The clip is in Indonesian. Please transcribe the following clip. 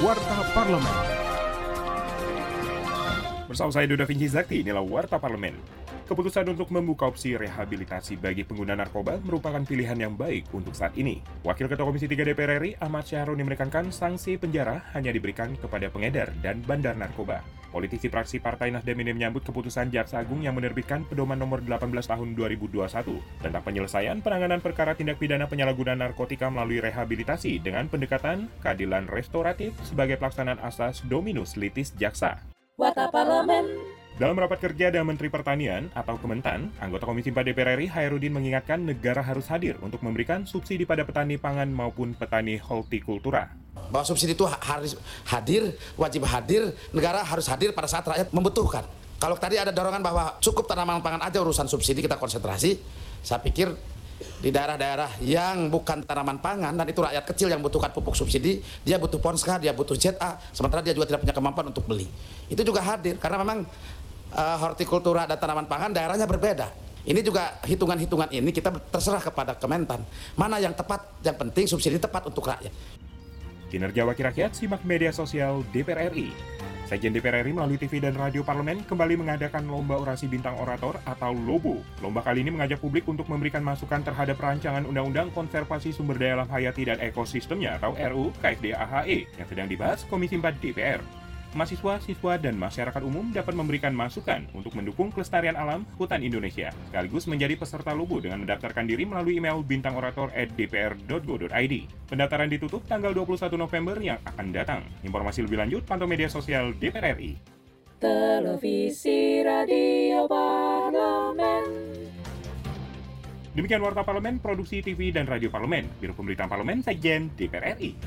Warta Parlemen. Bersama saya Duda Vinci Zakti, inilah Warta Parlemen. Keputusan untuk membuka opsi rehabilitasi bagi pengguna narkoba merupakan pilihan yang baik untuk saat ini. Wakil Ketua Komisi 3 DPR RI, Ahmad Syahroni menekankan sanksi penjara hanya diberikan kepada pengedar dan bandar narkoba. Politisi fraksi Partai Nasdem ini menyambut keputusan Jaksa Agung yang menerbitkan pedoman nomor 18 tahun 2021 tentang penyelesaian penanganan perkara tindak pidana penyalahgunaan narkotika melalui rehabilitasi dengan pendekatan keadilan restoratif sebagai pelaksanaan asas dominus litis jaksa. Warta Parlemen dalam rapat kerja dengan Menteri Pertanian atau Kementan, anggota Komisi 4 DPR RI Hairudin mengingatkan negara harus hadir untuk memberikan subsidi pada petani pangan maupun petani hortikultura. Bahwa subsidi itu harus hadir, wajib hadir, negara harus hadir pada saat rakyat membutuhkan. Kalau tadi ada dorongan bahwa cukup tanaman pangan aja urusan subsidi kita konsentrasi, saya pikir di daerah-daerah yang bukan tanaman pangan dan itu rakyat kecil yang butuhkan pupuk subsidi, dia butuh Ponska, dia butuh ZA, sementara dia juga tidak punya kemampuan untuk beli. Itu juga hadir karena memang uh, hortikultura dan tanaman pangan daerahnya berbeda. Ini juga hitungan-hitungan ini kita terserah kepada Kementan. Mana yang tepat, yang penting subsidi tepat untuk rakyat. Kinerja Wakil Rakyat simak media sosial DPR RI. Sekjen DPR RI melalui TV dan radio parlemen kembali mengadakan Lomba Orasi Bintang Orator atau LOBO. Lomba kali ini mengajak publik untuk memberikan masukan terhadap rancangan Undang-Undang Konservasi Sumber Daya Alam Hayati dan Ekosistemnya atau RU KFDAHE yang sedang dibahas Komisi 4 DPR mahasiswa, siswa, dan masyarakat umum dapat memberikan masukan untuk mendukung kelestarian alam hutan Indonesia, sekaligus menjadi peserta lubu dengan mendaftarkan diri melalui email bintangorator@dpr.go.id. Pendaftaran ditutup tanggal 21 November yang akan datang. Informasi lebih lanjut pantau media sosial DPR RI. Televisi Radio Parlemen Demikian Warta Parlemen, Produksi TV dan Radio Parlemen, Biro Pemberitaan Parlemen, Sekjen DPR RI.